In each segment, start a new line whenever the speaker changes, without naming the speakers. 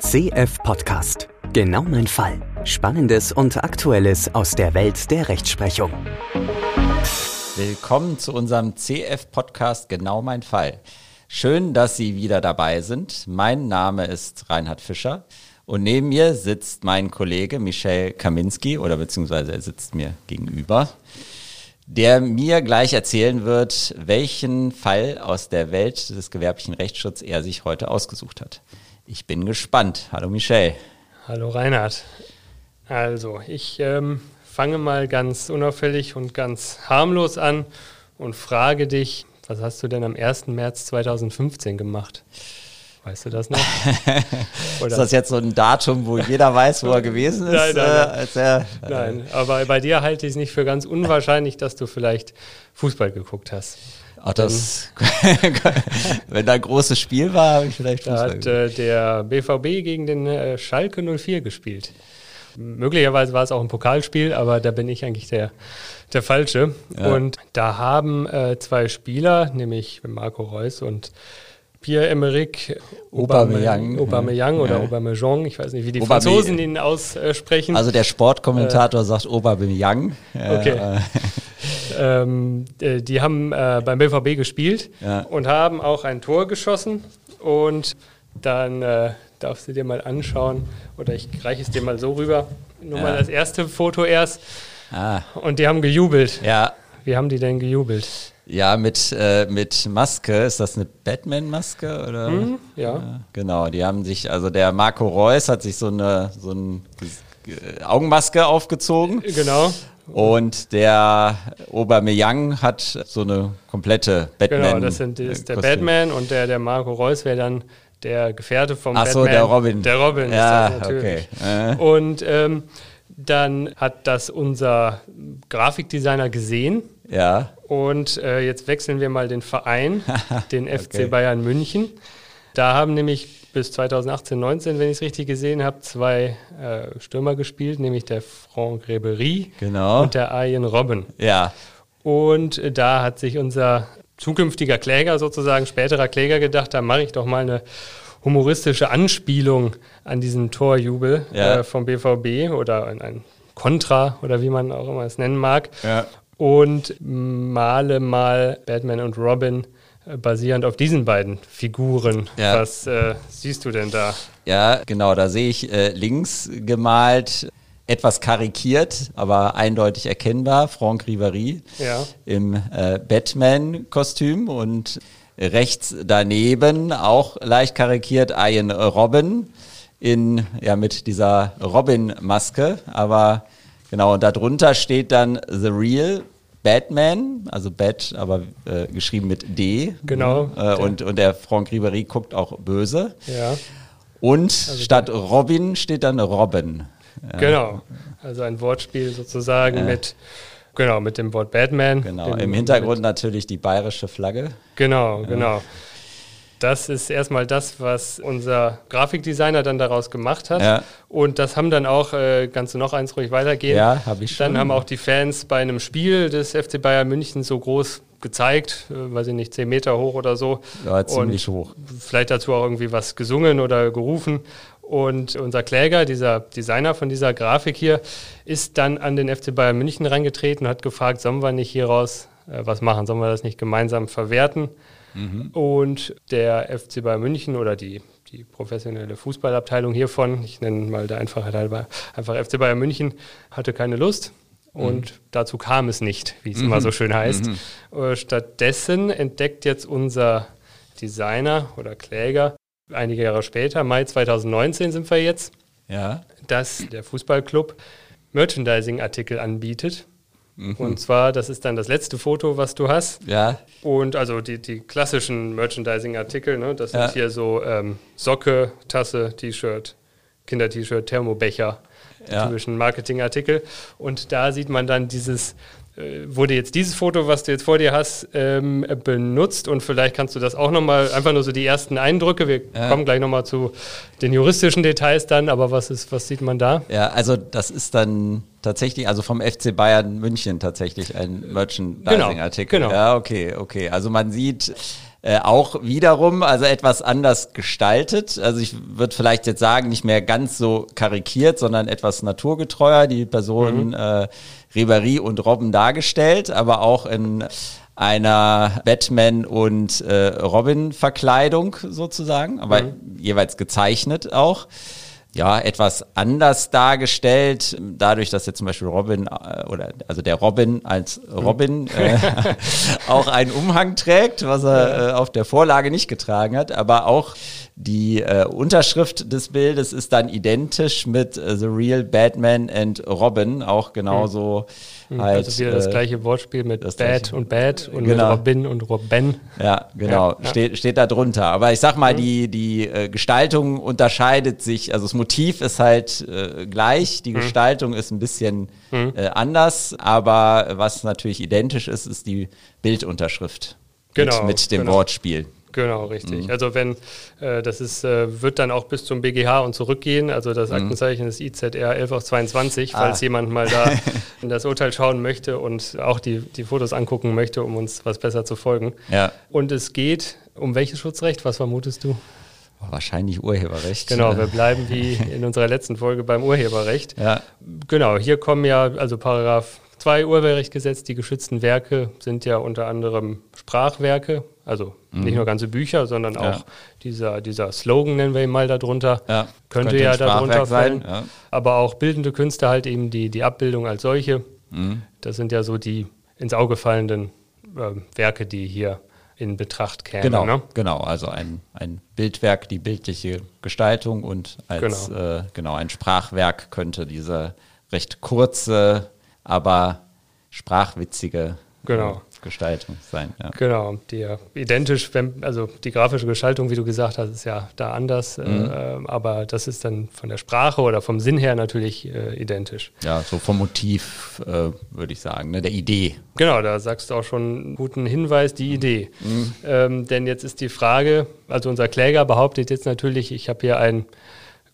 CF Podcast. Genau mein Fall. Spannendes und Aktuelles aus der Welt der Rechtsprechung.
Willkommen zu unserem CF Podcast Genau mein Fall. Schön, dass Sie wieder dabei sind. Mein Name ist Reinhard Fischer und neben mir sitzt mein Kollege Michel Kaminski oder beziehungsweise er sitzt mir gegenüber, der mir gleich erzählen wird, welchen Fall aus der Welt des gewerblichen Rechtsschutzes er sich heute ausgesucht hat. Ich bin gespannt. Hallo Michel.
Hallo Reinhard. Also, ich ähm, fange mal ganz unauffällig und ganz harmlos an und frage dich, was hast du denn am 1. März 2015 gemacht? Weißt du das noch?
ist das jetzt so ein Datum, wo jeder weiß, wo er gewesen ist?
Nein, nein,
äh,
nein.
er, äh,
Nein, aber bei dir halte ich es nicht für ganz unwahrscheinlich, dass du vielleicht Fußball geguckt hast.
Ach, das, wenn da ein großes Spiel war, habe ich vielleicht
Da
Fußball
hat äh, der BVB gegen den äh, Schalke 04 gespielt. Möglicherweise war es auch ein Pokalspiel, aber da bin ich eigentlich der, der Falsche.
Ja.
Und da haben äh, zwei Spieler, nämlich Marco Reus und Pierre-Emerick
Aubameyang.
Aubameyang oder
Ja.
Aubameyang, ich weiß nicht, wie die
Aubameyang.
Franzosen ihn aussprechen.
Also der Sportkommentator sagt Aubameyang. Äh,
Okay.
Äh,
Ähm, äh, die haben äh, beim BVB gespielt
Ja.
und haben auch ein Tor geschossen. Und dann äh, darfst du dir mal anschauen, oder ich reiche es dir mal so rüber. Nur
Ja.
mal das erste Foto erst.
ah,
Und die haben gejubelt.
ja,
Wie haben die denn gejubelt?
ja, mit, äh, mit Maske. Ist das eine Batman-Maske? Oder?
Hm, ja.
Genau, die haben sich, also der Marco Reus hat sich so eine so ein, äh, Augenmaske aufgezogen
Genau.
Und der Aubameyang hat so eine komplette Batman.
Genau, das sind, das ist der. Batman und der, der Marco Reus wäre dann der Gefährte vom
Ach so,
Batman.
der Robin.
Der Robin
Ja,
ist das natürlich.
okay. Äh.
Und ähm, dann hat das unser Grafikdesigner gesehen
Ja,
und äh, jetzt wechseln wir mal den Verein, den FC
Okay.
Bayern München. Da haben nämlich bis 2018, 19, wenn ich es richtig gesehen habe, zwei äh, Stürmer gespielt, nämlich der Franck Ribery
Genau.
und der Arjen Robben.
ja,
Und äh, da hat sich unser zukünftiger Kläger, sozusagen späterer Kläger, gedacht, da mache ich doch mal eine humoristische Anspielung an diesen Torjubel
Ja.
äh, vom BVB oder ein, ein Kontra oder wie man auch immer es nennen mag.
Ja.
Und male mal Batman und Robin basierend auf diesen beiden Figuren.
Ja.
Was äh, siehst du denn da?
Ja, genau, da sehe ich äh, links gemalt, etwas karikiert, aber eindeutig erkennbar, Franck Ribéry
Ja.
im äh, Batman-Kostüm und rechts daneben auch leicht karikiert Ian Robin in, ja, mit dieser Robin-Maske, aber genau, und darunter steht dann The Real Batman, also Bat, aber äh, geschrieben mit D.
Genau.
Äh, und, und der Franck Ribéry guckt auch böse.
Ja,
Und statt Robin steht dann Robin.
genau. Also ein Wortspiel sozusagen mit, genau, mit dem Wort Batman.
Genau.
dem,
Im Hintergrund natürlich die bayerische Flagge.
Genau, genau. Das ist erstmal das, was unser Grafikdesigner dann daraus gemacht hat.
Ja.
Und das haben dann auch, äh, kannst du noch eins ruhig weitergehen?
Ja, hab ich schon.
Dann haben auch die Fans bei einem Spiel des FC Bayern München so groß gezeigt, äh, weiß ich nicht, 10 Meter hoch oder so.
Ja, ziemlich
Und
hoch.
Vielleicht dazu auch irgendwie was gesungen oder gerufen. Und unser Kläger, dieser Designer von dieser Grafik hier, ist dann an den FC Bayern München reingetreten und hat gefragt, sollen wir nicht hieraus äh, was machen? Sollen wir das nicht gemeinsam verwerten? Und der FC Bayern München oder die, die professionelle Fußballabteilung hiervon, ich nenne mal der Einfachheit halber, einfach FC Bayern München, hatte keine Lust. Und dazu kam es nicht, wie es immer so schön heißt. Äh, Stattdessen entdeckt jetzt unser Designer oder Kläger einige Jahre später, Mai 2019 sind wir jetzt,
Ja.
dass der Fußballclub Merchandising-Artikel anbietet. Und zwar, das ist dann das letzte Foto, was du hast.
Ja.
Und also die, die klassischen Merchandising-Artikel, ne? das sind
Ja.
hier so ähm, Socke, Tasse, T-Shirt, Kinder-T-Shirt, Thermobecher, die
Ja.
typischen Marketingartikel. Und da sieht man dann dieses, wurde jetzt dieses Foto, was du jetzt vor dir hast, ähm, benutzt und vielleicht kannst du das auch nochmal, einfach nur so die ersten Eindrücke, wir
Ja.
kommen gleich nochmal zu den juristischen Details dann, aber was ist, was sieht man da?
Ja, also das ist dann tatsächlich, also vom FC Bayern München tatsächlich ein Merchandising-Artikel.
Genau, genau.
Ja, okay, okay. Also man sieht, äh, auch wiederum, also etwas anders gestaltet. Also ich würde vielleicht jetzt sagen, nicht mehr ganz so karikiert, sondern etwas naturgetreuer. Die Personen mhm. äh, Ribéry und Robben dargestellt, aber auch in einer Batman und äh, Robin Verkleidung sozusagen, aber mhm. jeweils gezeichnet auch ja, etwas anders dargestellt, dadurch, dass jetzt zum Beispiel Robin äh, oder also der Robin als Robin äh, auch einen Umhang trägt, was er äh, auf der Vorlage nicht getragen hat, aber auch die äh, Unterschrift des Bildes ist dann identisch mit äh, The Real Batman and Robin, auch genauso. Mhm
Mhm. Halt, also wieder das äh, gleiche Wortspiel mit Bad gleiche. und Bad und genau. mit Robin und Robben.
Ja, genau, ja, steht, steht da drunter. Aber ich sag mal, mhm. die, die äh, Gestaltung unterscheidet sich, also das Motiv ist halt äh, gleich, die mhm. Gestaltung ist ein bisschen mhm. äh, anders, aber was natürlich identisch ist, ist die Bildunterschrift. Genau, mit, mit dem genau. Wortspiel.
Genau, richtig. Mhm. Also wenn, äh, das ist, äh, wird dann auch bis zum BGH und zurückgehen. Also das mhm. Aktenzeichen ist IZR 11 auf 22, ah. falls jemand mal da in das Urteil schauen möchte und auch die, die Fotos angucken möchte, um uns was besser zu folgen.
Ja.
Und es geht um welches Schutzrecht? Was vermutest du?
Wahrscheinlich Urheberrecht.
Genau, wir bleiben wie in unserer letzten Folge beim Urheberrecht.
Ja.
Genau, hier kommen ja, also Paragraph 2 Urheberrechtgesetz, die geschützten Werke sind ja unter anderem Sprachwerke, also mhm. nicht nur ganze Bücher, sondern auch ja. dieser, dieser Slogan, nennen wir ihn mal darunter,
ja.
könnte, könnte ja darunter fallen. Ja. Aber auch bildende Künste halt eben die, die Abbildung als solche. Mhm. Das sind ja so die ins Auge fallenden äh, Werke, die hier in Betracht kämen.
Genau,
ne?
genau. Also ein, ein Bildwerk, die bildliche Gestaltung und als genau. Äh, genau ein Sprachwerk könnte diese recht kurze, aber sprachwitzige
genau.
Gestaltung sein.
Ja. Genau, die identisch, wenn, also die grafische Gestaltung, wie du gesagt hast, ist ja da anders, mhm. äh, aber das ist dann von der Sprache oder vom Sinn her natürlich äh, identisch.
Ja, so vom Motiv äh, würde ich sagen, ne, der Idee.
Genau, da sagst du auch schon einen guten Hinweis, die Idee. Mhm. Ähm, denn jetzt ist die Frage, also unser Kläger behauptet jetzt natürlich, ich habe hier ein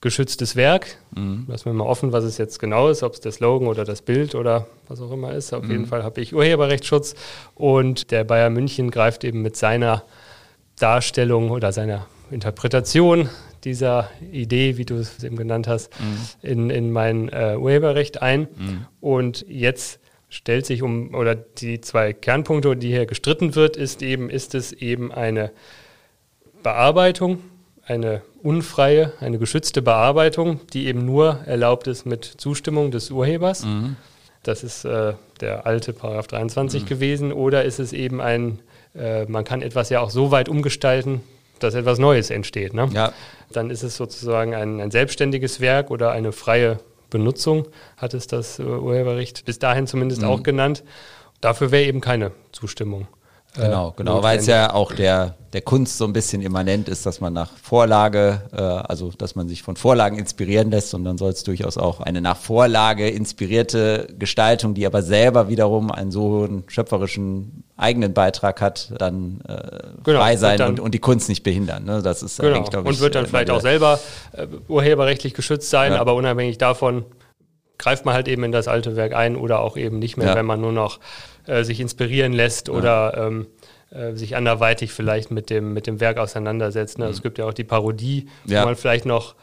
geschütztes Werk. Mhm. Lassen wir mal offen, was es jetzt genau ist, ob es der Slogan oder das Bild oder was auch immer ist. Auf mhm. jeden Fall habe ich Urheberrechtsschutz und der Bayern München greift eben mit seiner Darstellung oder seiner Interpretation dieser Idee, wie du es eben genannt hast, mhm. in, in mein äh, Urheberrecht ein. Mhm. Und jetzt stellt sich um, oder die zwei Kernpunkte, die hier gestritten wird, ist eben, ist es eben eine Bearbeitung eine unfreie, eine geschützte Bearbeitung, die eben nur erlaubt ist mit Zustimmung des Urhebers. Mhm. Das ist äh, der alte Paragraph 23 mhm. gewesen. Oder ist es eben ein, äh, man kann etwas ja auch so weit umgestalten, dass etwas Neues entsteht. Ne?
Ja.
Dann ist es sozusagen ein, ein, selbstständiges Werk oder eine freie Benutzung, hat es das äh, Urheberrecht bis dahin zumindest mhm. auch genannt. Dafür wäre eben keine Zustimmung.
Genau, äh, genau, weil es ja auch der, der Kunst so ein bisschen immanent ist, dass man nach Vorlage, äh, also dass man sich von Vorlagen inspirieren lässt und dann soll es durchaus auch eine nach Vorlage inspirierte Gestaltung, die aber selber wiederum einen so hohen schöpferischen eigenen Beitrag hat, dann äh, genau, frei sein und, und, die Kunst nicht behindern. Ne? Das ist
genau. ich, Und wird dann äh, vielleicht auch selber äh, urheberrechtlich geschützt sein, ja. aber unabhängig davon greift man halt eben in das alte Werk ein oder auch eben nicht mehr, ja. wenn man nur noch äh, sich inspirieren lässt ja. oder ähm, äh, sich anderweitig vielleicht mit dem, mit dem Werk auseinandersetzt. Ne? Mhm. Es gibt ja auch die Parodie, ja. wo man vielleicht noch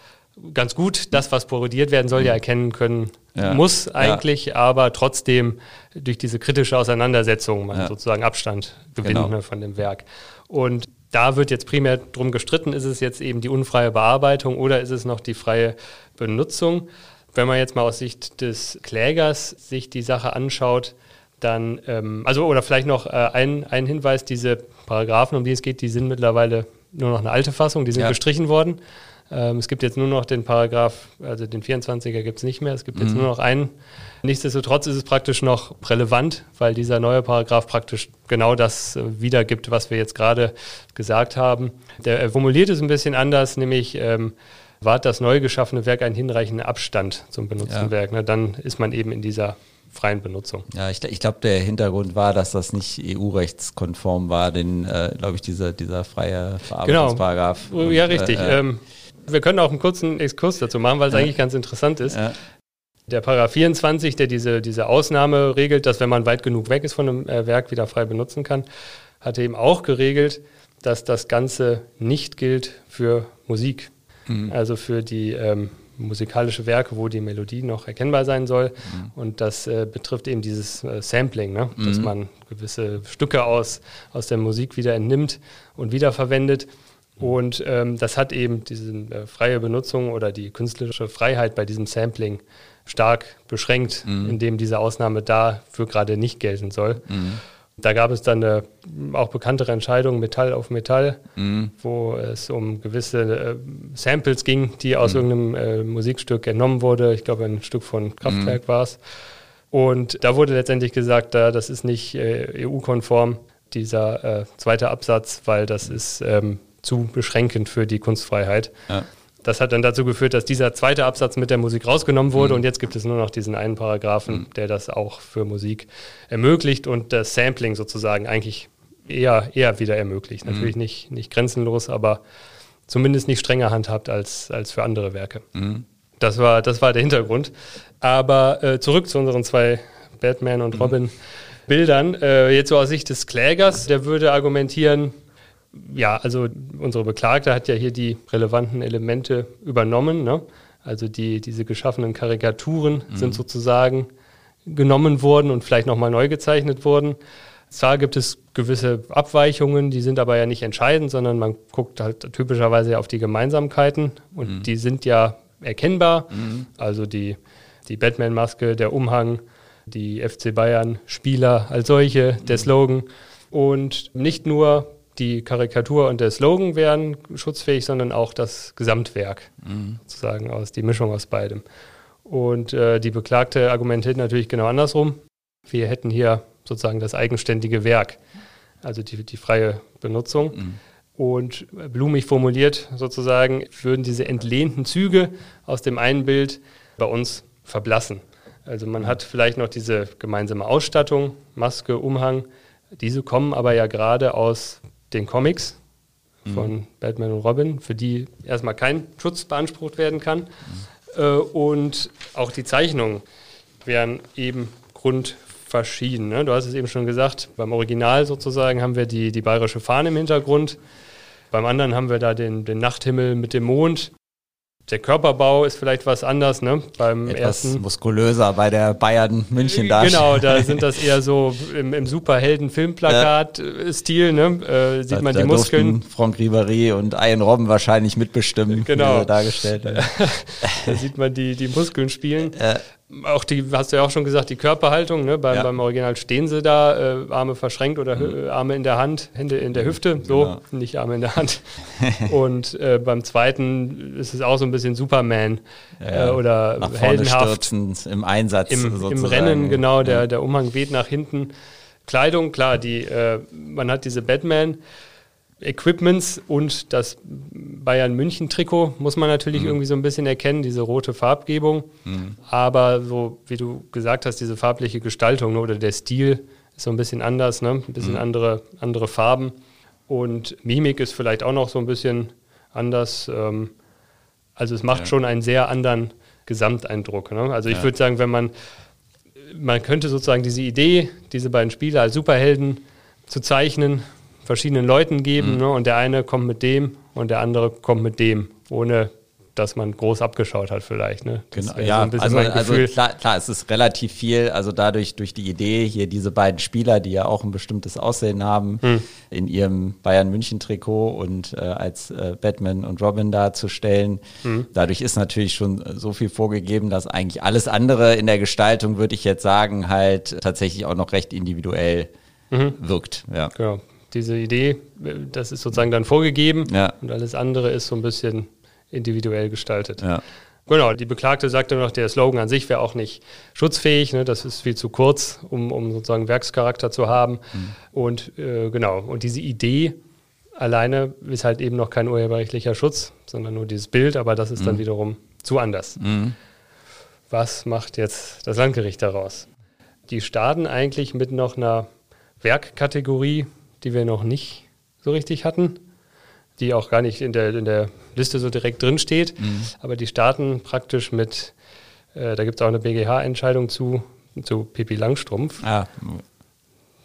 ganz gut das, was parodiert werden soll, ja mhm. erkennen können ja. muss eigentlich, ja. aber trotzdem durch diese kritische Auseinandersetzung man ja. sozusagen Abstand gewinnt genau. ne, von dem Werk. Und da wird jetzt primär drum gestritten, ist es jetzt eben die unfreie Bearbeitung oder ist es noch die freie Benutzung? Wenn man jetzt mal aus Sicht des Klägers sich die Sache anschaut, dann, ähm, also oder vielleicht noch äh, ein, ein Hinweis, diese Paragraphen, um die es geht, die sind mittlerweile nur noch eine alte Fassung, die sind ja. gestrichen worden. Ähm, es gibt jetzt nur noch den Paragraph, also den 24er gibt es nicht mehr, es gibt mhm. jetzt nur noch einen. Nichtsdestotrotz ist es praktisch noch relevant, weil dieser neue Paragraph praktisch genau das äh, wiedergibt, was wir jetzt gerade gesagt haben. Der formuliert es ein bisschen anders, nämlich ähm, wahrt das neu geschaffene Werk einen hinreichenden Abstand zum benutzten ja. Werk. Ne? Dann ist man eben in dieser freien Benutzung.
Ja, ich, ich glaube, der Hintergrund war, dass das nicht EU-rechtskonform war, den, äh, glaube ich, dieser, dieser freie Verarbeitungsparagraph.
Genau. ja, richtig. Äh, ähm, wir können auch einen kurzen Exkurs dazu machen, weil es ja. eigentlich ganz interessant ist. Ja. Der Paragraph 24, der diese, diese Ausnahme regelt, dass wenn man weit genug weg ist von einem äh, Werk wieder frei benutzen kann, hat eben auch geregelt, dass das Ganze nicht gilt für Musik. Mhm. Also für die ähm, musikalische Werke, wo die Melodie noch erkennbar sein soll. Mhm. Und das äh, betrifft eben dieses äh, Sampling, ne? dass mhm. man gewisse Stücke aus, aus der Musik wieder entnimmt und wiederverwendet. Und ähm, das hat eben diese äh, freie Benutzung oder die künstlerische Freiheit bei diesem Sampling stark beschränkt, mhm. indem diese Ausnahme dafür gerade nicht gelten soll. Mhm. Da gab es dann eine auch bekanntere Entscheidung, Metall auf Metall, mhm. wo es um gewisse äh, Samples ging, die aus mhm. irgendeinem äh, Musikstück entnommen wurde. Ich glaube, ein Stück von Kraftwerk mhm. war es. Und da wurde letztendlich gesagt, da, das ist nicht äh, EU-konform, dieser äh, zweite Absatz, weil das ist ähm, zu beschränkend für die Kunstfreiheit. Ja. Das hat dann dazu geführt, dass dieser zweite Absatz mit der Musik rausgenommen wurde mhm. und jetzt gibt es nur noch diesen einen Paragraphen, mhm. der das auch für Musik ermöglicht und das Sampling sozusagen eigentlich eher, eher wieder ermöglicht. Mhm. Natürlich nicht, nicht grenzenlos, aber zumindest nicht strenger handhabt als, als für andere Werke. Mhm. Das, war, das war der Hintergrund. Aber äh, zurück zu unseren zwei Batman und mhm. Robin Bildern. Äh, jetzt so aus Sicht des Klägers, der würde argumentieren, ja, also unsere Beklagte hat ja hier die relevanten Elemente übernommen. Ne? Also die, diese geschaffenen Karikaturen mhm. sind sozusagen genommen worden und vielleicht nochmal neu gezeichnet worden. Zwar gibt es gewisse Abweichungen, die sind aber ja nicht entscheidend, sondern man guckt halt typischerweise auf die Gemeinsamkeiten und mhm. die sind ja erkennbar. Mhm. Also die, die Batman-Maske, der Umhang, die FC Bayern-Spieler als solche, der mhm. Slogan. Und nicht nur die Karikatur und der Slogan wären schutzfähig, sondern auch das Gesamtwerk, mhm. sozusagen aus die Mischung aus beidem. Und äh, die Beklagte argumentiert natürlich genau andersrum. Wir hätten hier sozusagen das eigenständige Werk, also die, die freie Benutzung. Mhm. Und blumig formuliert sozusagen würden diese entlehnten Züge aus dem einen Bild bei uns verblassen. Also man hat vielleicht noch diese gemeinsame Ausstattung, Maske, Umhang. Diese kommen aber ja gerade aus den Comics mhm. von Batman und Robin, für die erstmal kein Schutz beansprucht werden kann. Mhm. Äh, und auch die Zeichnungen wären eben grundverschieden. Ne? Du hast es eben schon gesagt, beim Original sozusagen haben wir die, die bayerische Fahne im Hintergrund. Beim anderen haben wir da den, den Nachthimmel mit dem Mond der Körperbau ist vielleicht was anders, ne? Beim
Etwas
ersten.
muskulöser bei der Bayern München da.
Genau, da sind das eher so im, im Superhelden-Filmplakat-Stil, ne? Äh, sieht da, man die Muskeln.
Franck Ribéry und Ian Robben wahrscheinlich mitbestimmen,
genau.
dargestellt.
da sieht man die, die Muskeln spielen. Ja auch die, hast du ja auch schon gesagt, die Körperhaltung. Ne? Beim, ja. beim Original stehen sie da, äh, Arme verschränkt oder mhm. Arme in der Hand, Hände in der Hüfte, so, genau. nicht Arme in der Hand. Und äh, beim zweiten ist es auch so ein bisschen Superman ja, äh, oder
nach
heldenhaft.
im Einsatz.
Im, Im, Rennen, genau, der, der Umhang weht nach hinten. Kleidung, klar, die, äh, man hat diese Batman. Equipments und das Bayern München Trikot muss man natürlich mhm. irgendwie so ein bisschen erkennen, diese rote Farbgebung. Mhm. Aber so wie du gesagt hast, diese farbliche Gestaltung ne, oder der Stil ist so ein bisschen anders, ne? ein bisschen mhm. andere, andere Farben. Und Mimik ist vielleicht auch noch so ein bisschen anders. Ähm, also es macht ja. schon einen sehr anderen Gesamteindruck. Ne? Also ich ja. würde sagen, wenn man, man könnte sozusagen diese Idee, diese beiden Spieler als Superhelden zu zeichnen, verschiedenen Leuten geben mhm. ne? und der eine kommt mit dem und der andere kommt mit dem, ohne dass man groß abgeschaut hat vielleicht. Ne?
genau, ja, so also, also klar, klar, es ist relativ viel, also dadurch durch die Idee hier diese beiden Spieler, die ja auch ein bestimmtes Aussehen haben, hm. in ihrem Bayern München Trikot und äh, als äh, Batman und Robin darzustellen, hm. dadurch ist natürlich schon so viel vorgegeben, dass eigentlich alles andere in der Gestaltung, würde ich jetzt sagen, halt tatsächlich auch noch recht individuell mhm. wirkt. Ja.
Genau diese Idee, das ist sozusagen dann vorgegeben ja. und alles andere ist so ein bisschen individuell gestaltet. Ja. Genau, die Beklagte sagte noch, der Slogan an sich wäre auch nicht schutzfähig, ne? das ist viel zu kurz, um, um sozusagen Werkscharakter zu haben. Mhm. Und äh, genau, und diese Idee alleine ist halt eben noch kein urheberrechtlicher Schutz, sondern nur dieses Bild, aber das ist mhm. dann wiederum zu anders. Mhm. Was macht jetzt das Landgericht daraus? Die starten eigentlich mit noch einer Werkkategorie, die wir noch nicht so richtig hatten, die auch gar nicht in der, in der Liste so direkt drin steht. Mhm. Aber die starten praktisch mit, äh, da gibt es auch eine BGH-Entscheidung zu, zu Pipi Langstrumpf. Ah.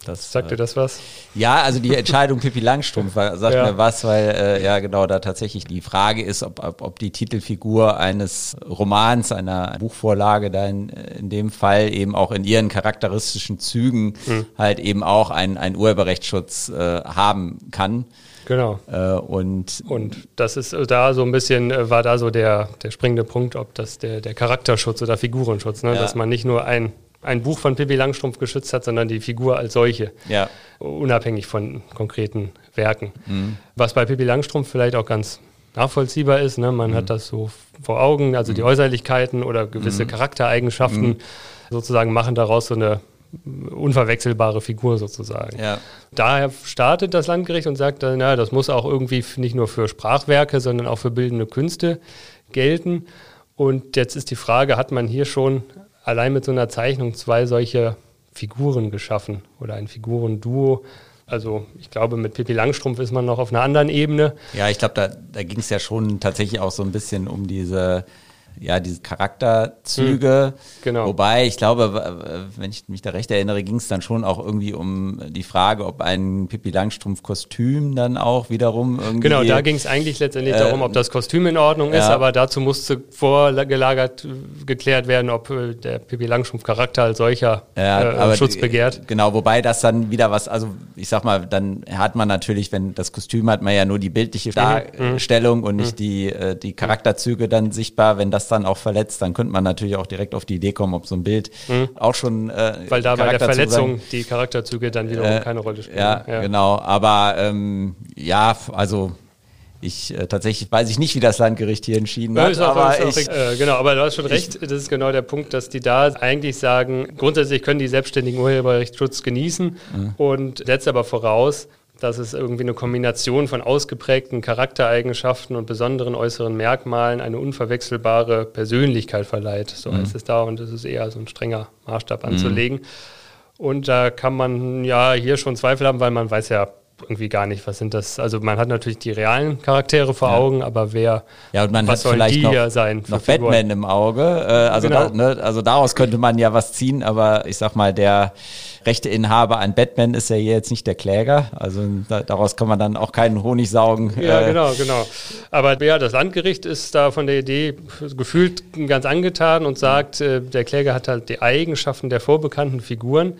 Das, Sagt dir äh, das was?
Ja, also die Entscheidung Pippi Langstrumpf sagt ja. mir was, weil äh, ja genau da tatsächlich die Frage ist, ob, ob, ob die Titelfigur eines Romans, einer Buchvorlage da in, in dem Fall eben auch in ihren charakteristischen Zügen mhm. halt eben auch einen, einen Urheberrechtsschutz äh, haben kann.
Genau. Äh, und, und das ist da so ein bisschen, äh, war da so der, der springende Punkt, ob das der, der Charakterschutz oder Figurenschutz, ne? Ja. dass man nicht nur ein ein Buch von Pippi Langstrumpf geschützt hat, sondern die Figur als solche. Ja. Unabhängig von konkreten Werken. Mhm. Was bei Pippi Langstrumpf vielleicht auch ganz nachvollziehbar ist, ne? man mhm. hat das so vor Augen, also mhm. die Äußerlichkeiten oder gewisse mhm. Charaktereigenschaften mhm. sozusagen machen daraus so eine unverwechselbare Figur sozusagen. Ja. Daher startet das Landgericht und sagt, na, das muss auch irgendwie nicht nur für Sprachwerke, sondern auch für bildende Künste gelten. Und jetzt ist die Frage, hat man hier schon allein mit so einer Zeichnung zwei solche Figuren geschaffen oder ein Figurenduo? Also ich glaube, mit Pippi Langstrumpf ist man noch auf einer anderen Ebene.
Ja, ich glaube, da, da ging es ja schon tatsächlich auch so ein bisschen um diese ja, diese Charakterzüge. Hm, genau. Wobei, ich glaube, wenn ich mich da recht erinnere, ging es dann schon auch irgendwie um die Frage, ob ein Pippi Langstrumpf-Kostüm dann auch wiederum irgendwie.
Genau, da ging es eigentlich letztendlich äh, darum, ob das Kostüm in Ordnung ist, ja. aber dazu musste vorgelagert geklärt werden, ob äh, der Pippi Langstrumpf-Charakter als solcher ja, äh, Schutz die, begehrt.
Genau, wobei das dann wieder was, also ich sag mal, dann hat man natürlich, wenn das Kostüm hat man ja nur die bildliche mhm, Darstellung mhm. und nicht mhm. die, äh, die Charakterzüge dann sichtbar, wenn das dann auch verletzt, dann könnte man natürlich auch direkt auf die Idee kommen, ob so ein Bild mhm. auch schon. Äh,
Weil da bei der Verletzung die Charakterzüge dann wiederum äh, keine Rolle spielen.
Ja, ja. genau. Aber ähm, ja, also ich äh, tatsächlich weiß ich nicht, wie das Landgericht hier entschieden hat. Ja, aber
auch, ich, äh, genau, aber du hast schon recht. Das ist genau der Punkt, dass die da eigentlich sagen, grundsätzlich können die selbstständigen Urheberrechtsschutz genießen mhm. und setzt aber voraus, dass es irgendwie eine Kombination von ausgeprägten Charaktereigenschaften und besonderen äußeren Merkmalen eine unverwechselbare Persönlichkeit verleiht. So mhm. heißt es da und das ist eher so ein strenger Maßstab mhm. anzulegen. Mhm. Und da kann man ja hier schon Zweifel haben, weil man weiß ja irgendwie gar nicht, was sind das. Also man hat natürlich die realen Charaktere vor ja. Augen, aber wer,
ja, und man was hat vielleicht noch, sein? Noch Batman im Auge. Äh, also, genau. da, ne, also daraus könnte man ja was ziehen, aber ich sag mal, der Rechteinhaber an Batman ist ja jetzt nicht der Kläger. Also da, daraus kann man dann auch keinen Honig saugen.
Ja, äh. genau, genau. Aber ja, das Landgericht ist da von der Idee gefühlt ganz angetan und sagt, äh, der Kläger hat halt die Eigenschaften der vorbekannten Figuren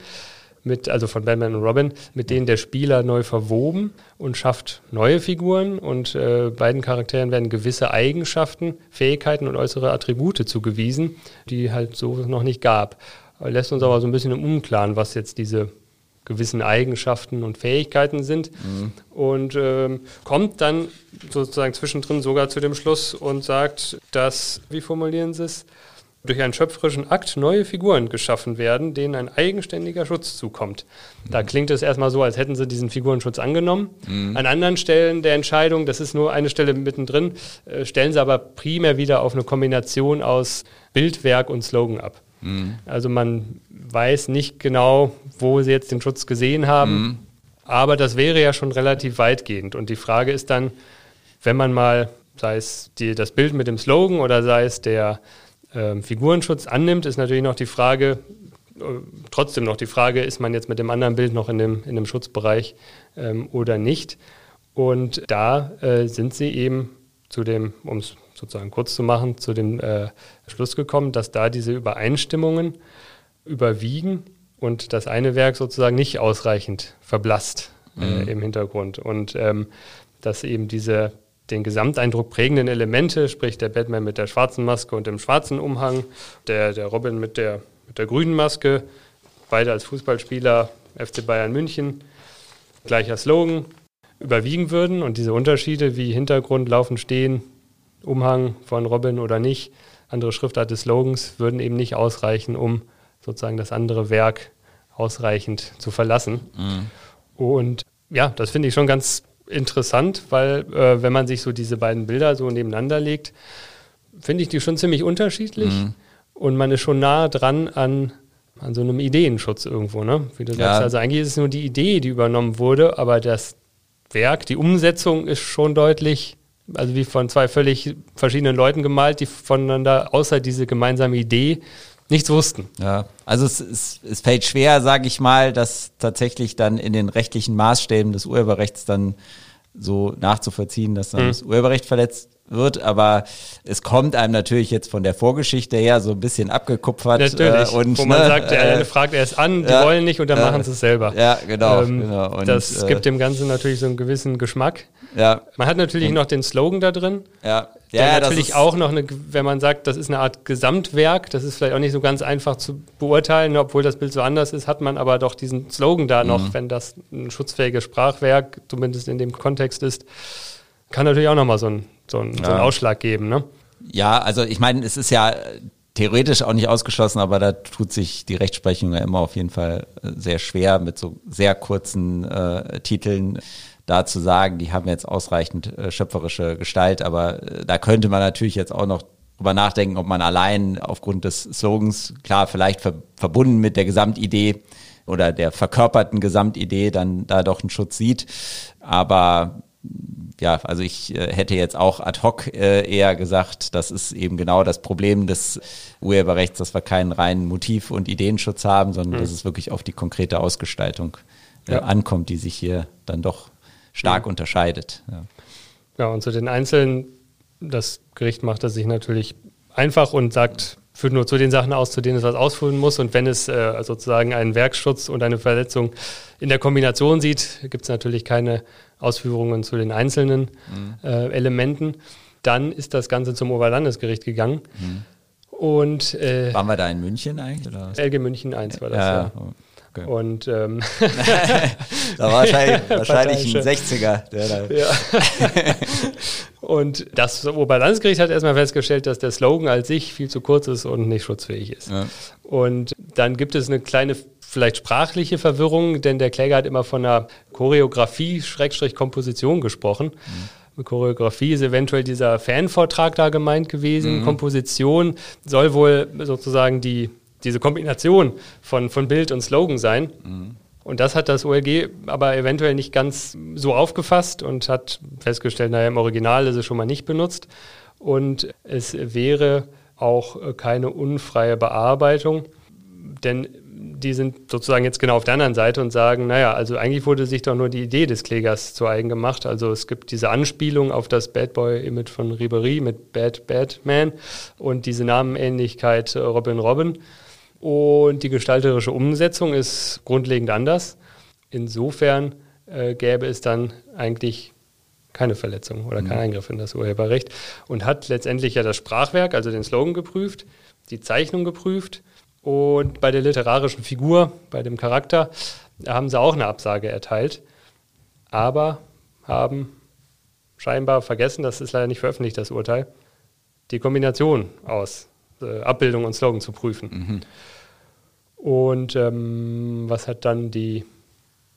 mit, also von Batman und Robin, mit denen der Spieler neu verwoben und schafft neue Figuren und äh, beiden Charakteren werden gewisse Eigenschaften, Fähigkeiten und äußere Attribute zugewiesen, die halt so noch nicht gab. Lässt uns aber so ein bisschen im Unklaren, was jetzt diese gewissen Eigenschaften und Fähigkeiten sind. Mhm. Und ähm, kommt dann sozusagen zwischendrin sogar zu dem Schluss und sagt, dass, wie formulieren Sie es, durch einen schöpferischen Akt neue Figuren geschaffen werden, denen ein eigenständiger Schutz zukommt. Da mhm. klingt es erstmal so, als hätten sie diesen Figurenschutz angenommen. Mhm. An anderen Stellen der Entscheidung, das ist nur eine Stelle mittendrin, äh, stellen sie aber primär wieder auf eine Kombination aus Bildwerk und Slogan ab. Mhm. Also man weiß nicht genau, wo sie jetzt den Schutz gesehen haben, mhm. aber das wäre ja schon relativ weitgehend. Und die Frage ist dann, wenn man mal, sei es die, das Bild mit dem Slogan oder sei es der ähm, Figurenschutz annimmt, ist natürlich noch die Frage, äh, trotzdem noch die Frage, ist man jetzt mit dem anderen Bild noch in dem, in dem Schutzbereich ähm, oder nicht. Und da äh, sind sie eben zu dem, um es sozusagen kurz zu machen, zu dem äh, Schluss gekommen, dass da diese Übereinstimmungen überwiegen und das eine Werk sozusagen nicht ausreichend verblasst äh, mhm. im Hintergrund. Und ähm, dass eben diese den Gesamteindruck prägenden Elemente, sprich der Batman mit der schwarzen Maske und dem schwarzen Umhang, der, der Robin mit der, mit der grünen Maske, beide als Fußballspieler FC Bayern München, gleicher Slogan, überwiegen würden und diese Unterschiede wie Hintergrund, Laufen, Stehen, Umhang von Robin oder nicht, andere Schriftart des Slogans, würden eben nicht ausreichen, um sozusagen das andere Werk ausreichend zu verlassen. Mhm. Und ja, das finde ich schon ganz interessant, weil äh, wenn man sich so diese beiden Bilder so nebeneinander legt, finde ich die schon ziemlich unterschiedlich mhm. und man ist schon nah dran an, an so einem Ideenschutz irgendwo, ne? Wie du ja. sagst, also eigentlich ist es nur die Idee, die übernommen wurde, aber das Werk, die Umsetzung ist schon deutlich, also wie von zwei völlig verschiedenen Leuten gemalt, die voneinander, außer diese gemeinsame Idee, nichts wussten.
Ja, also es, es, es fällt schwer, sage ich mal, dass tatsächlich dann in den rechtlichen Maßstäben des Urheberrechts dann so nachzuvollziehen, dass dann mhm. das Urheberrecht verletzt wird, aber es kommt einem natürlich jetzt von der Vorgeschichte her so ein bisschen abgekupfert.
Natürlich, äh, und, wo man ne, sagt, der eine äh, fragt erst an, die ja, wollen nicht und dann äh, machen sie es selber.
Ja, genau. Ähm, genau.
Und, das äh, gibt dem Ganzen natürlich so einen gewissen Geschmack. Ja. Man hat natürlich und, noch den Slogan da drin.
Ja.
Der ja, natürlich auch noch, eine, wenn man sagt, das ist eine Art Gesamtwerk, das ist vielleicht auch nicht so ganz einfach zu beurteilen, obwohl das Bild so anders ist, hat man aber doch diesen Slogan da noch, mhm. wenn das ein schutzfähiges Sprachwerk, zumindest in dem Kontext ist, kann natürlich auch nochmal so, ein, so, ein, ja. so einen Ausschlag geben. Ne?
Ja, also ich meine, es ist ja theoretisch auch nicht ausgeschlossen, aber da tut sich die Rechtsprechung ja immer auf jeden Fall sehr schwer mit so sehr kurzen äh, Titeln da zu sagen, die haben jetzt ausreichend äh, schöpferische Gestalt, aber äh, da könnte man natürlich jetzt auch noch drüber nachdenken, ob man allein aufgrund des Slogans, klar, vielleicht ver verbunden mit der Gesamtidee oder der verkörperten Gesamtidee dann da doch einen Schutz sieht. Aber ja, also ich äh, hätte jetzt auch ad hoc äh, eher gesagt, das ist eben genau das Problem des Urheberrechts, dass wir keinen reinen Motiv- und Ideenschutz haben, sondern mhm. dass es wirklich auf die konkrete Ausgestaltung äh, ja. ankommt, die sich hier dann doch stark mhm. unterscheidet. Ja.
ja, und zu den Einzelnen, das Gericht macht das sich natürlich einfach und sagt, führt nur zu den Sachen aus, zu denen es was ausführen muss. Und wenn es äh, sozusagen einen Werkschutz und eine Verletzung in der Kombination sieht, gibt es natürlich keine Ausführungen zu den einzelnen mhm. äh, Elementen. Dann ist das Ganze zum Oberlandesgericht gegangen. Mhm. Und,
äh, Waren wir da in München eigentlich? Oder?
LG München 1 war das, ja. ja. Okay. Und ähm,
da war wahrscheinlich, wahrscheinlich ein 60er. Der da ja.
und das Oberlandesgericht hat erstmal festgestellt, dass der Slogan als sich viel zu kurz ist und nicht schutzfähig ist. Ja. Und dann gibt es eine kleine vielleicht sprachliche Verwirrung, denn der Kläger hat immer von einer Choreografie, Schrägstrich Komposition gesprochen. Mhm. Choreografie ist eventuell dieser Fanvortrag da gemeint gewesen. Mhm. Komposition soll wohl sozusagen die diese Kombination von, von Bild und Slogan sein. Mhm. Und das hat das OLG aber eventuell nicht ganz so aufgefasst und hat festgestellt, naja, im Original ist es schon mal nicht benutzt. Und es wäre auch keine unfreie Bearbeitung, denn die sind sozusagen jetzt genau auf der anderen Seite und sagen, naja, also eigentlich wurde sich doch nur die Idee des Klägers zu eigen gemacht. Also es gibt diese Anspielung auf das Bad Boy-Image von Ribery mit Bad Batman und diese Namenähnlichkeit Robin Robin. Und die gestalterische Umsetzung ist grundlegend anders. Insofern äh, gäbe es dann eigentlich keine Verletzung oder mhm. keinen Eingriff in das Urheberrecht und hat letztendlich ja das Sprachwerk, also den Slogan geprüft, die Zeichnung geprüft und bei der literarischen Figur, bei dem Charakter, haben sie auch eine Absage erteilt, aber haben scheinbar vergessen, das ist leider nicht veröffentlicht, das Urteil, die Kombination aus äh, Abbildung und Slogan zu prüfen. Mhm. Und ähm, was hat dann die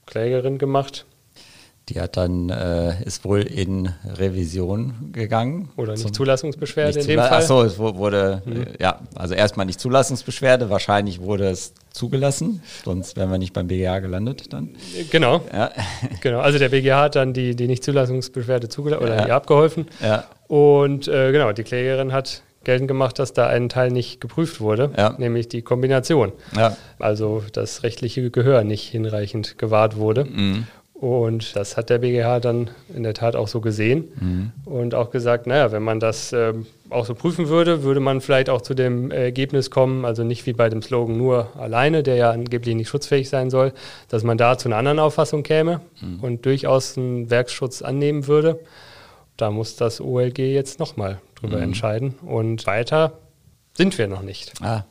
Klägerin gemacht?
Die hat dann, äh, ist wohl in Revision gegangen.
Oder nicht Zulassungsbeschwerde
nicht in dem Fall? Achso, es wurde, mhm. äh, ja, also erstmal nicht Zulassungsbeschwerde, wahrscheinlich wurde es zugelassen, sonst wären wir nicht beim BGH gelandet dann.
Genau. Ja. genau, also der BGH hat dann die, die Nicht-Zulassungsbeschwerde zugelassen oder ja. abgeholfen. Ja. Und äh, genau, die Klägerin hat geltend gemacht, dass da ein Teil nicht geprüft wurde, ja. nämlich die Kombination. Ja. Also das rechtliche Gehör nicht hinreichend gewahrt wurde. Mhm. Und das hat der BGH dann in der Tat auch so gesehen mhm. und auch gesagt, naja, wenn man das äh, auch so prüfen würde, würde man vielleicht auch zu dem Ergebnis kommen, also nicht wie bei dem Slogan nur alleine, der ja angeblich nicht schutzfähig sein soll, dass man da zu einer anderen Auffassung käme mhm. und durchaus einen Werksschutz annehmen würde. Da muss das OLG jetzt nochmal drüber mhm. entscheiden. Und weiter sind wir noch nicht. Ah.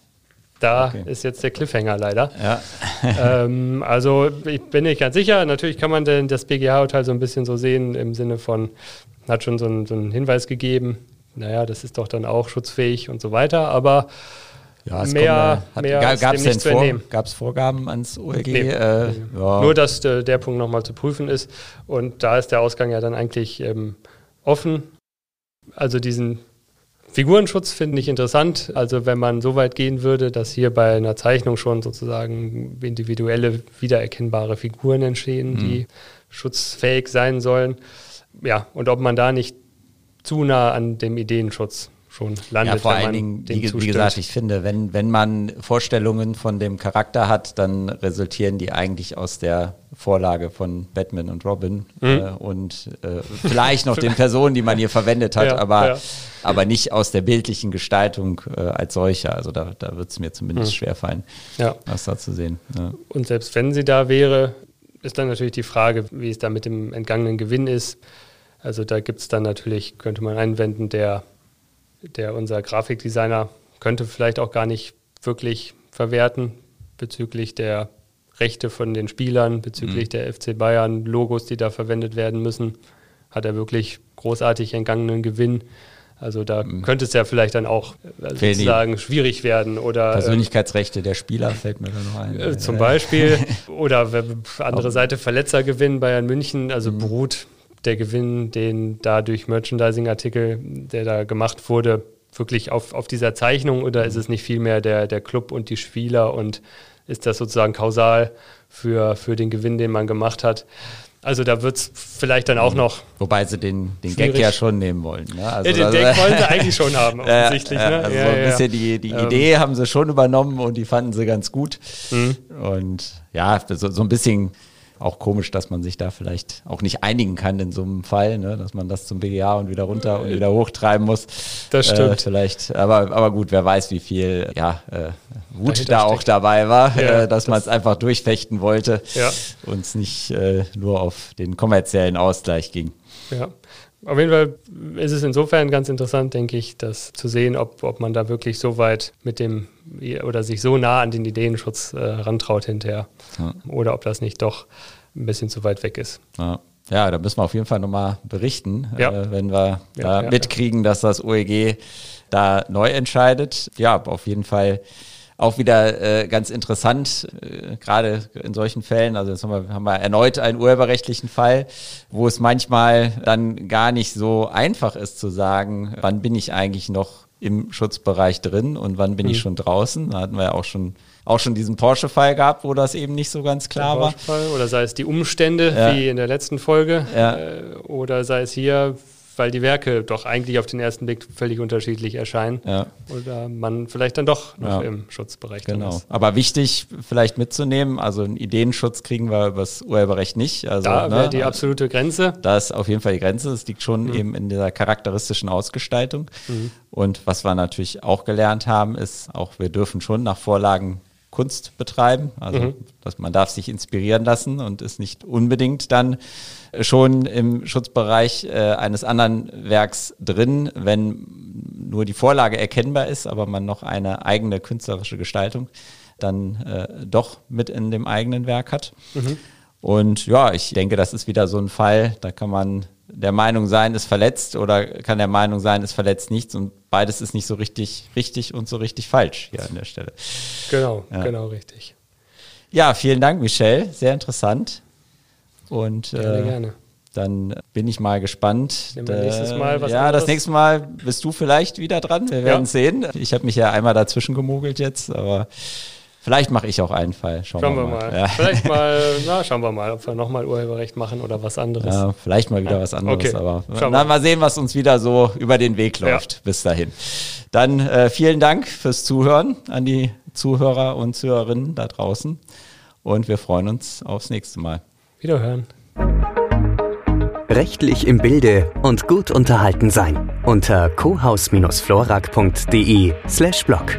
Da okay. ist jetzt der Cliffhanger leider. Ja. ähm, also ich bin nicht ganz sicher. Natürlich kann man denn das BGH-Urteil so ein bisschen so sehen im Sinne von, hat schon so, ein, so einen Hinweis gegeben, naja, das ist doch dann auch schutzfähig und so weiter, aber
ja, mehr, kommt, mehr gab es denn vor, gab's Vorgaben ans OLG? Nee. Äh,
ja. Nur, dass äh, der Punkt nochmal zu prüfen ist und da ist der Ausgang ja dann eigentlich ähm, offen also diesen Figurenschutz finde ich interessant. Also wenn man so weit gehen würde, dass hier bei einer Zeichnung schon sozusagen individuelle, wiedererkennbare Figuren entstehen, mhm. die schutzfähig sein sollen. Ja, und ob man da nicht zu nah an dem Ideenschutz schon landet.
Ja, vor allen Dingen, wie, wie, gesagt, ich finde, wenn, wenn man Vorstellungen von dem Charakter hat, dann resultieren die eigentlich aus der Vorlage von Batman und Robin mhm. äh, und äh, vielleicht noch den Personen, die man hier verwendet hat, ja, aber, ja. aber nicht aus der bildlichen Gestaltung äh, als solcher. Also da, da wird es mir zumindest mhm. schwerfallen, ja. was da zu sehen.
Und selbst wenn sie da wäre, ist dann natürlich die Frage, wie es da mit dem entgangenen Gewinn ist. Also da gibt es dann natürlich, könnte man einwenden, der der unser Grafikdesigner könnte vielleicht auch gar nicht wirklich verwerten bezüglich der Rechte von den Spielern, bezüglich mhm. der FC Bayern Logos, die da verwendet werden müssen, hat er wirklich großartig entgangenen Gewinn. Also da mhm. könnte es ja vielleicht dann auch äh, sozusagen schwierig werden oder
Persönlichkeitsrechte der Spieler fällt mir da noch ein.
Äh, zum Beispiel oder andere Seite Verletzergewinn Bayern München, also mhm. beruht der Gewinn, den da durch Merchandising-Artikel, der da gemacht wurde, wirklich auf, auf dieser Zeichnung oder ist es nicht vielmehr der, der Club und die Spieler und ist das sozusagen kausal für, für den Gewinn, den man gemacht hat? Also da wird es vielleicht dann auch noch.
Wobei sie den, den Gag ja schon nehmen wollen. Ne? Also,
ja, den
also,
Gag wollen sie eigentlich schon haben, offensichtlich.
Ja, ne? Also ja, so ein bisschen die, die Idee haben sie schon übernommen und die fanden sie ganz gut. Mhm. Und ja, so, so ein bisschen auch komisch, dass man sich da vielleicht auch nicht einigen kann in so einem Fall, ne? dass man das zum BGA und wieder runter und wieder hochtreiben muss.
Das stimmt. Äh,
vielleicht, aber, aber gut, wer weiß, wie viel ja, äh, Wut da auch dabei war, ja, äh, dass das man es einfach durchfechten wollte ja. und es nicht äh, nur auf den kommerziellen Ausgleich ging.
Ja. Auf jeden Fall ist es insofern ganz interessant, denke ich, das zu sehen, ob, ob man da wirklich so weit mit dem oder sich so nah an den Ideenschutz äh, rantraut hinterher. Ja. Oder ob das nicht doch ein bisschen zu weit weg ist.
Ja. Ja, da müssen wir auf jeden Fall nochmal berichten, ja. äh, wenn wir ja, da ja, mitkriegen, dass das OEG da neu entscheidet. Ja, auf jeden Fall auch wieder äh, ganz interessant, äh, gerade in solchen Fällen. Also jetzt haben wir, haben wir erneut einen urheberrechtlichen Fall, wo es manchmal dann gar nicht so einfach ist zu sagen, wann bin ich eigentlich noch im Schutzbereich drin und wann bin mhm. ich schon draußen. Da hatten wir ja auch schon auch schon diesen Porsche-Fall gehabt, wo das eben nicht so ganz klar war.
Oder sei es die Umstände, ja. wie in der letzten Folge, ja. äh, oder sei es hier weil die Werke doch eigentlich auf den ersten Blick völlig unterschiedlich erscheinen. Ja. Oder man vielleicht dann doch noch ja. im Schutzbereich
genau. ist. Aber wichtig vielleicht mitzunehmen, also einen Ideenschutz kriegen wir übers Urheberrecht nicht. Also,
da wäre ne, die absolute Grenze.
Da ist auf jeden Fall die Grenze. Es liegt schon mhm. eben in dieser charakteristischen Ausgestaltung. Mhm. Und was wir natürlich auch gelernt haben, ist, auch wir dürfen schon nach Vorlagen Kunst betreiben. Also mhm. dass man darf sich inspirieren lassen und ist nicht unbedingt dann schon im Schutzbereich äh, eines anderen Werks drin, wenn nur die Vorlage erkennbar ist, aber man noch eine eigene künstlerische Gestaltung dann äh, doch mit in dem eigenen Werk hat. Mhm. Und ja, ich denke, das ist wieder so ein Fall, da kann man der Meinung sein, ist verletzt oder kann der Meinung sein, ist verletzt nichts und beides ist nicht so richtig richtig und so richtig falsch hier an der Stelle.
Genau, ja. genau richtig.
Ja, vielen Dank, Michelle. Sehr interessant. Und
gerne, äh, gerne.
Dann bin ich mal gespannt.
Nehmen wir nächstes Mal
was Ja, anderes? das nächste Mal bist du vielleicht wieder dran. Wir werden ja. sehen. Ich habe mich ja einmal dazwischen gemogelt jetzt, aber vielleicht mache ich auch einen Fall.
Schauen, schauen wir mal. mal. Ja. Vielleicht mal, na, schauen wir mal, ob wir nochmal Urheberrecht machen oder was anderes.
Ja, vielleicht mal wieder was anderes, okay. aber schauen dann mal sehen, was uns wieder so über den Weg läuft. Ja. Bis dahin. Dann äh, vielen Dank fürs Zuhören an die Zuhörer und Zuhörerinnen da draußen und wir freuen uns aufs nächste Mal.
Wiederhören.
Rechtlich im Bilde und gut unterhalten sein unter cohaus-florak.de slash blog.